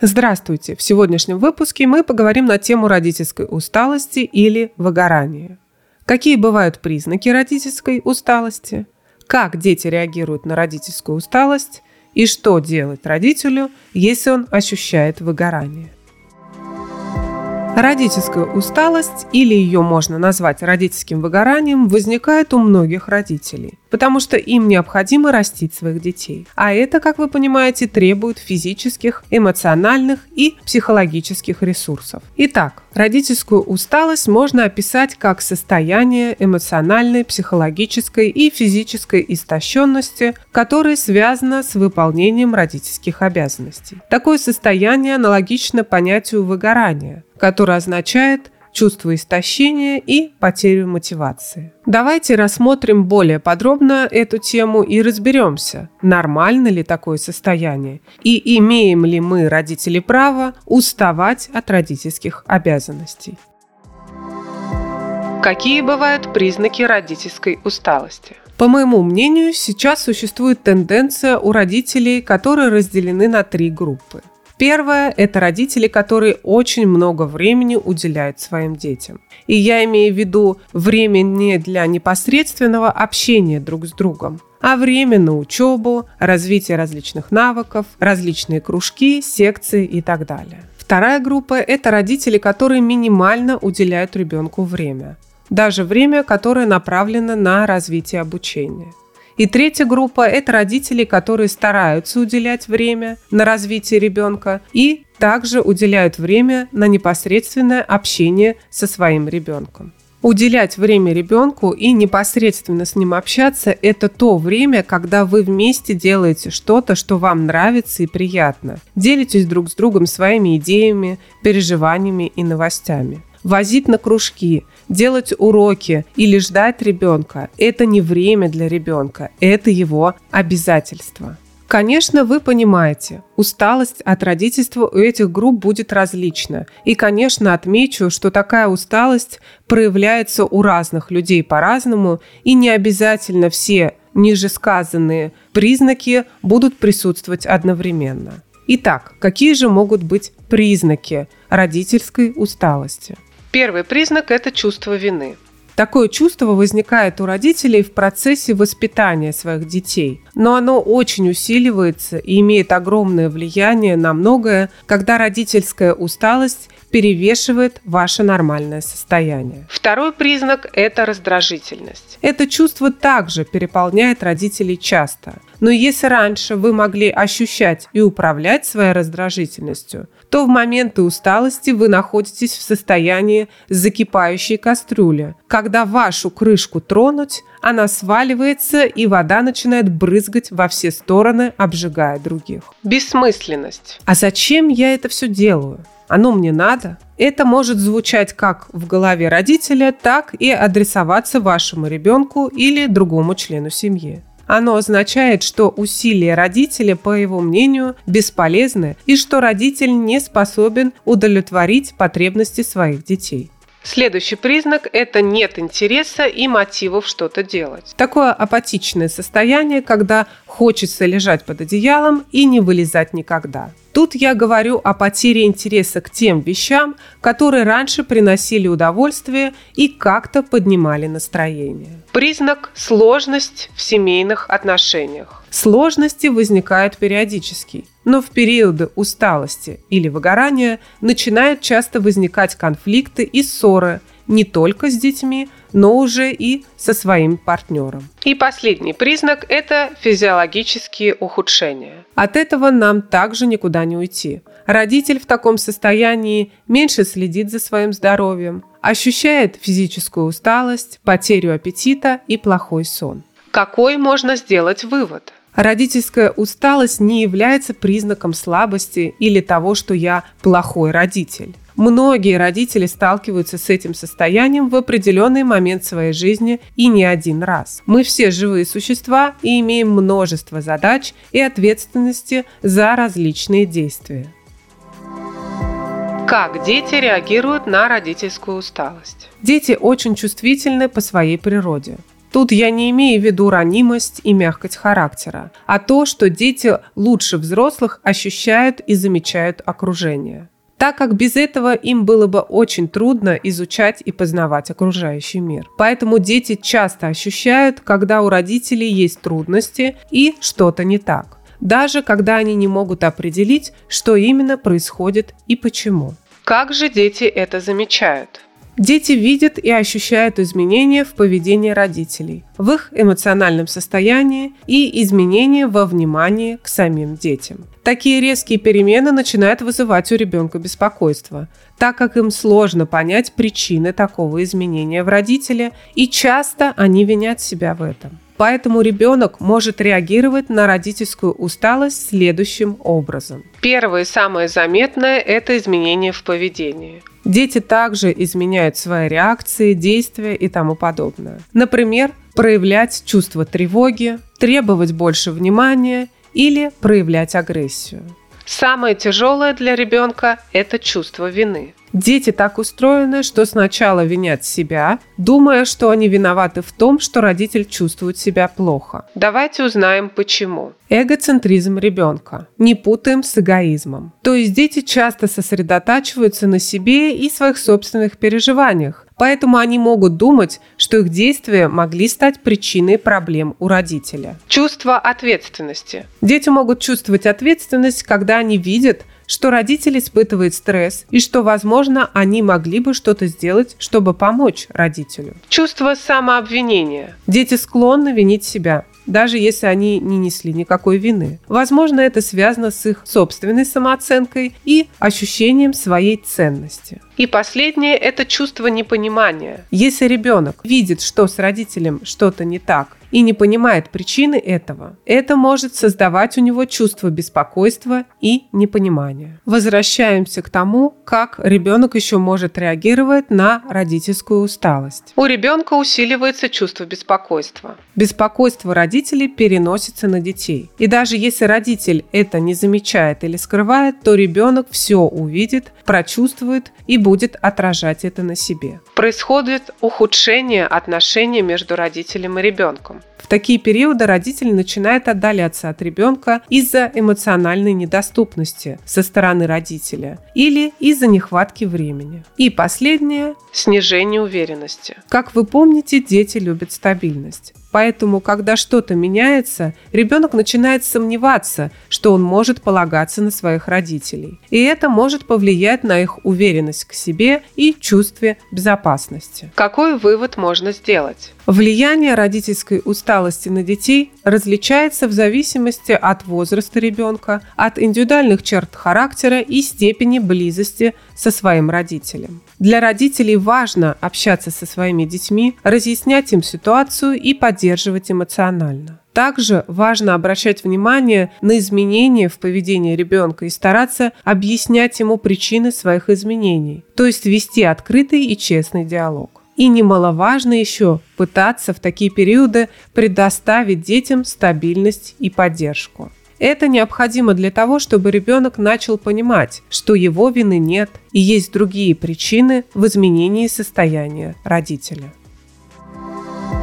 Здравствуйте! В сегодняшнем выпуске мы поговорим на тему родительской усталости или выгорания. Какие бывают признаки родительской усталости? Как дети реагируют на родительскую усталость? И что делать родителю, если он ощущает выгорание? Родительская усталость, или ее можно назвать родительским выгоранием, возникает у многих родителей, потому что им необходимо растить своих детей. А это, как вы понимаете, требует физических, эмоциональных и психологических ресурсов. Итак, родительскую усталость можно описать как состояние эмоциональной, психологической и физической истощенности, которое связано с выполнением родительских обязанностей. Такое состояние аналогично понятию выгорания – которое означает чувство истощения и потерю мотивации. Давайте рассмотрим более подробно эту тему и разберемся, нормально ли такое состояние и имеем ли мы, родители, право уставать от родительских обязанностей. Какие бывают признаки родительской усталости? По моему мнению, сейчас существует тенденция у родителей, которые разделены на три группы. Первое – это родители, которые очень много времени уделяют своим детям. И я имею в виду время не для непосредственного общения друг с другом, а время на учебу, развитие различных навыков, различные кружки, секции и так далее. Вторая группа – это родители, которые минимально уделяют ребенку время. Даже время, которое направлено на развитие обучения. И третья группа – это родители, которые стараются уделять время на развитие ребенка и также уделяют время на непосредственное общение со своим ребенком. Уделять время ребенку и непосредственно с ним общаться – это то время, когда вы вместе делаете что-то, что вам нравится и приятно. Делитесь друг с другом своими идеями, переживаниями и новостями возить на кружки, делать уроки или ждать ребенка – это не время для ребенка, это его обязательство. Конечно, вы понимаете, усталость от родительства у этих групп будет различна. И, конечно, отмечу, что такая усталость проявляется у разных людей по-разному, и не обязательно все ниже сказанные признаки будут присутствовать одновременно. Итак, какие же могут быть признаки родительской усталости? Первый признак – это чувство вины. Такое чувство возникает у родителей в процессе воспитания своих детей, но оно очень усиливается и имеет огромное влияние на многое, когда родительская усталость перевешивает ваше нормальное состояние. Второй признак – это раздражительность. Это чувство также переполняет родителей часто. Но если раньше вы могли ощущать и управлять своей раздражительностью, то в моменты усталости вы находитесь в состоянии закипающей кастрюли. Когда вашу крышку тронуть, она сваливается, и вода начинает брызгать во все стороны, обжигая других. Бессмысленность. А зачем я это все делаю? Оно мне надо? Это может звучать как в голове родителя, так и адресоваться вашему ребенку или другому члену семьи. Оно означает, что усилия родителя, по его мнению, бесполезны и что родитель не способен удовлетворить потребности своих детей. Следующий признак – это нет интереса и мотивов что-то делать. Такое апатичное состояние, когда хочется лежать под одеялом и не вылезать никогда. Тут я говорю о потере интереса к тем вещам, которые раньше приносили удовольствие и как-то поднимали настроение. Признак – сложность в семейных отношениях. Сложности возникают периодически, но в периоды усталости или выгорания начинают часто возникать конфликты и ссоры не только с детьми, но уже и со своим партнером. И последний признак – это физиологические ухудшения. От этого нам также никуда не уйти. Родитель в таком состоянии меньше следит за своим здоровьем, ощущает физическую усталость, потерю аппетита и плохой сон. Какой можно сделать вывод? Родительская усталость не является признаком слабости или того, что я плохой родитель. Многие родители сталкиваются с этим состоянием в определенный момент своей жизни и не один раз. Мы все живые существа и имеем множество задач и ответственности за различные действия. Как дети реагируют на родительскую усталость? Дети очень чувствительны по своей природе. Тут я не имею в виду ранимость и мягкость характера, а то, что дети лучше взрослых ощущают и замечают окружение так как без этого им было бы очень трудно изучать и познавать окружающий мир. Поэтому дети часто ощущают, когда у родителей есть трудности и что-то не так, даже когда они не могут определить, что именно происходит и почему. Как же дети это замечают? Дети видят и ощущают изменения в поведении родителей, в их эмоциональном состоянии и изменения во внимании к самим детям. Такие резкие перемены начинают вызывать у ребенка беспокойство, так как им сложно понять причины такого изменения в родителе, и часто они винят себя в этом. Поэтому ребенок может реагировать на родительскую усталость следующим образом. Первое и самое заметное – это изменение в поведении. Дети также изменяют свои реакции, действия и тому подобное. Например, проявлять чувство тревоги, требовать больше внимания или проявлять агрессию. Самое тяжелое для ребенка – это чувство вины. Дети так устроены, что сначала винят себя, думая, что они виноваты в том, что родитель чувствует себя плохо. Давайте узнаем почему. Эгоцентризм ребенка. Не путаем с эгоизмом. То есть дети часто сосредотачиваются на себе и своих собственных переживаниях, Поэтому они могут думать, что их действия могли стать причиной проблем у родителя. Чувство ответственности. Дети могут чувствовать ответственность, когда они видят, что родитель испытывает стресс и что, возможно, они могли бы что-то сделать, чтобы помочь родителю. Чувство самообвинения. Дети склонны винить себя даже если они не несли никакой вины. Возможно, это связано с их собственной самооценкой и ощущением своей ценности. И последнее – это чувство непонимания. Если ребенок видит, что с родителем что-то не так, и не понимает причины этого, это может создавать у него чувство беспокойства и непонимания. Возвращаемся к тому, как ребенок еще может реагировать на родительскую усталость. У ребенка усиливается чувство беспокойства. Беспокойство родителей переносится на детей. И даже если родитель это не замечает или скрывает, то ребенок все увидит, прочувствует и будет отражать это на себе. Происходит ухудшение отношений между родителем и ребенком. В такие периоды родитель начинает отдаляться от ребенка из-за эмоциональной недоступности со стороны родителя или из-за нехватки времени. И последнее – снижение уверенности. Как вы помните, дети любят стабильность. Поэтому, когда что-то меняется, ребенок начинает сомневаться, что он может полагаться на своих родителей. И это может повлиять на их уверенность к себе и чувстве безопасности. Какой вывод можно сделать? Влияние родительской усталости на детей различается в зависимости от возраста ребенка, от индивидуальных черт характера и степени близости со своим родителем. Для родителей важно общаться со своими детьми, разъяснять им ситуацию и поддерживать эмоционально. Также важно обращать внимание на изменения в поведении ребенка и стараться объяснять ему причины своих изменений, то есть вести открытый и честный диалог. И немаловажно еще пытаться в такие периоды предоставить детям стабильность и поддержку. Это необходимо для того, чтобы ребенок начал понимать, что его вины нет и есть другие причины в изменении состояния родителя.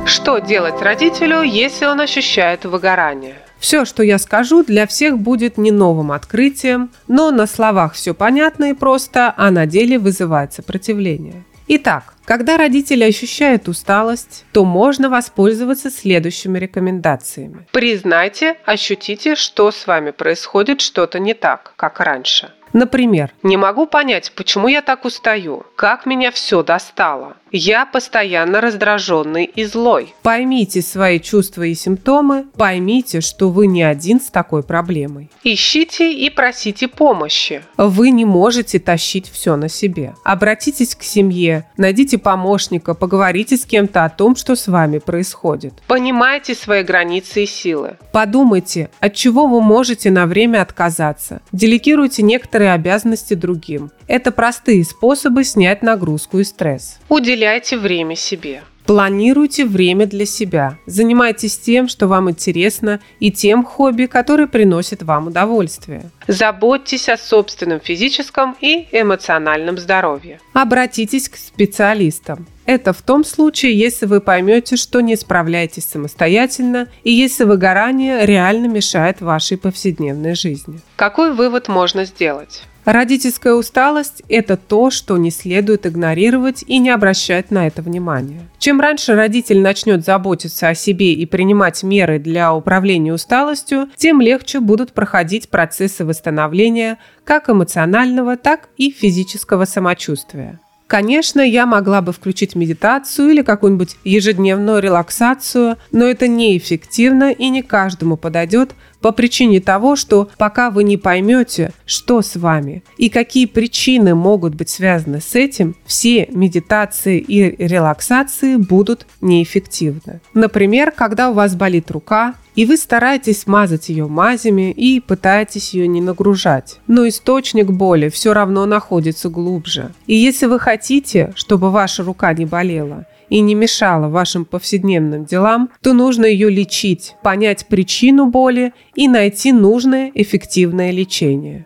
Что делать родителю, если он ощущает выгорание? Все, что я скажу, для всех будет не новым открытием, но на словах все понятно и просто, а на деле вызывает сопротивление. Итак, когда родители ощущают усталость, то можно воспользоваться следующими рекомендациями. Признайте, ощутите, что с вами происходит что-то не так, как раньше. Например, не могу понять, почему я так устаю, как меня все достало. Я постоянно раздраженный и злой. Поймите свои чувства и симптомы, поймите, что вы не один с такой проблемой. Ищите и просите помощи. Вы не можете тащить все на себе. Обратитесь к семье, найдите помощника, поговорите с кем-то о том, что с вами происходит. Понимайте свои границы и силы. Подумайте, от чего вы можете на время отказаться. Делегируйте некоторые обязанности другим. Это простые способы снять нагрузку и стресс. Уделяйте время себе. Планируйте время для себя. Занимайтесь тем, что вам интересно, и тем хобби, которые приносят вам удовольствие. Заботьтесь о собственном физическом и эмоциональном здоровье. Обратитесь к специалистам. Это в том случае, если вы поймете, что не справляетесь самостоятельно и если выгорание реально мешает вашей повседневной жизни. Какой вывод можно сделать? Родительская усталость – это то, что не следует игнорировать и не обращать на это внимания. Чем раньше родитель начнет заботиться о себе и принимать меры для управления усталостью, тем легче будут проходить процессы восстановления как эмоционального, так и физического самочувствия. Конечно, я могла бы включить медитацию или какую-нибудь ежедневную релаксацию, но это неэффективно и не каждому подойдет по причине того, что пока вы не поймете, что с вами и какие причины могут быть связаны с этим, все медитации и релаксации будут неэффективны. Например, когда у вас болит рука, и вы стараетесь смазать ее мазями и пытаетесь ее не нагружать. Но источник боли все равно находится глубже. И если вы хотите, чтобы ваша рука не болела, и не мешала вашим повседневным делам, то нужно ее лечить, понять причину боли и найти нужное эффективное лечение.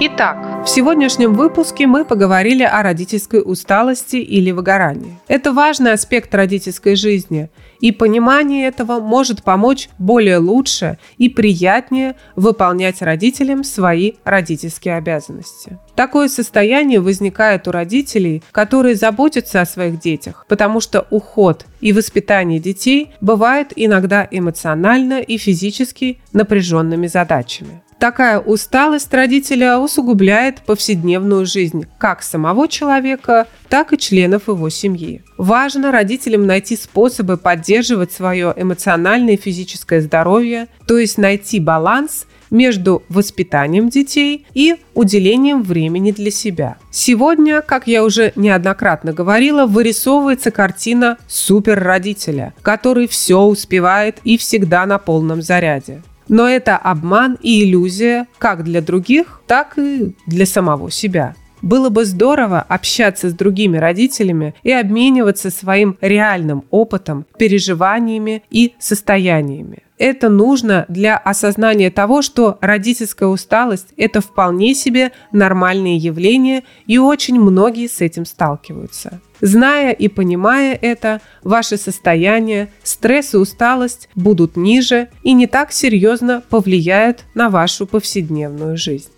Итак, в сегодняшнем выпуске мы поговорили о родительской усталости или выгорании. Это важный аспект родительской жизни, и понимание этого может помочь более лучше и приятнее выполнять родителям свои родительские обязанности. Такое состояние возникает у родителей, которые заботятся о своих детях, потому что уход и воспитание детей бывает иногда эмоционально и физически напряженными задачами. Такая усталость родителя усугубляет повседневную жизнь как самого человека, так и членов его семьи. Важно родителям найти способы поддерживать свое эмоциональное и физическое здоровье, то есть найти баланс между воспитанием детей и уделением времени для себя. Сегодня, как я уже неоднократно говорила, вырисовывается картина суперродителя, который все успевает и всегда на полном заряде. Но это обман и иллюзия как для других, так и для самого себя. Было бы здорово общаться с другими родителями и обмениваться своим реальным опытом, переживаниями и состояниями. Это нужно для осознания того, что родительская усталость – это вполне себе нормальное явление, и очень многие с этим сталкиваются. Зная и понимая это, ваше состояние, стресс и усталость будут ниже и не так серьезно повлияют на вашу повседневную жизнь.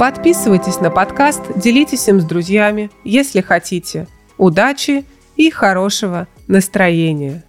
Подписывайтесь на подкаст, делитесь им с друзьями, если хотите. Удачи и хорошего настроения!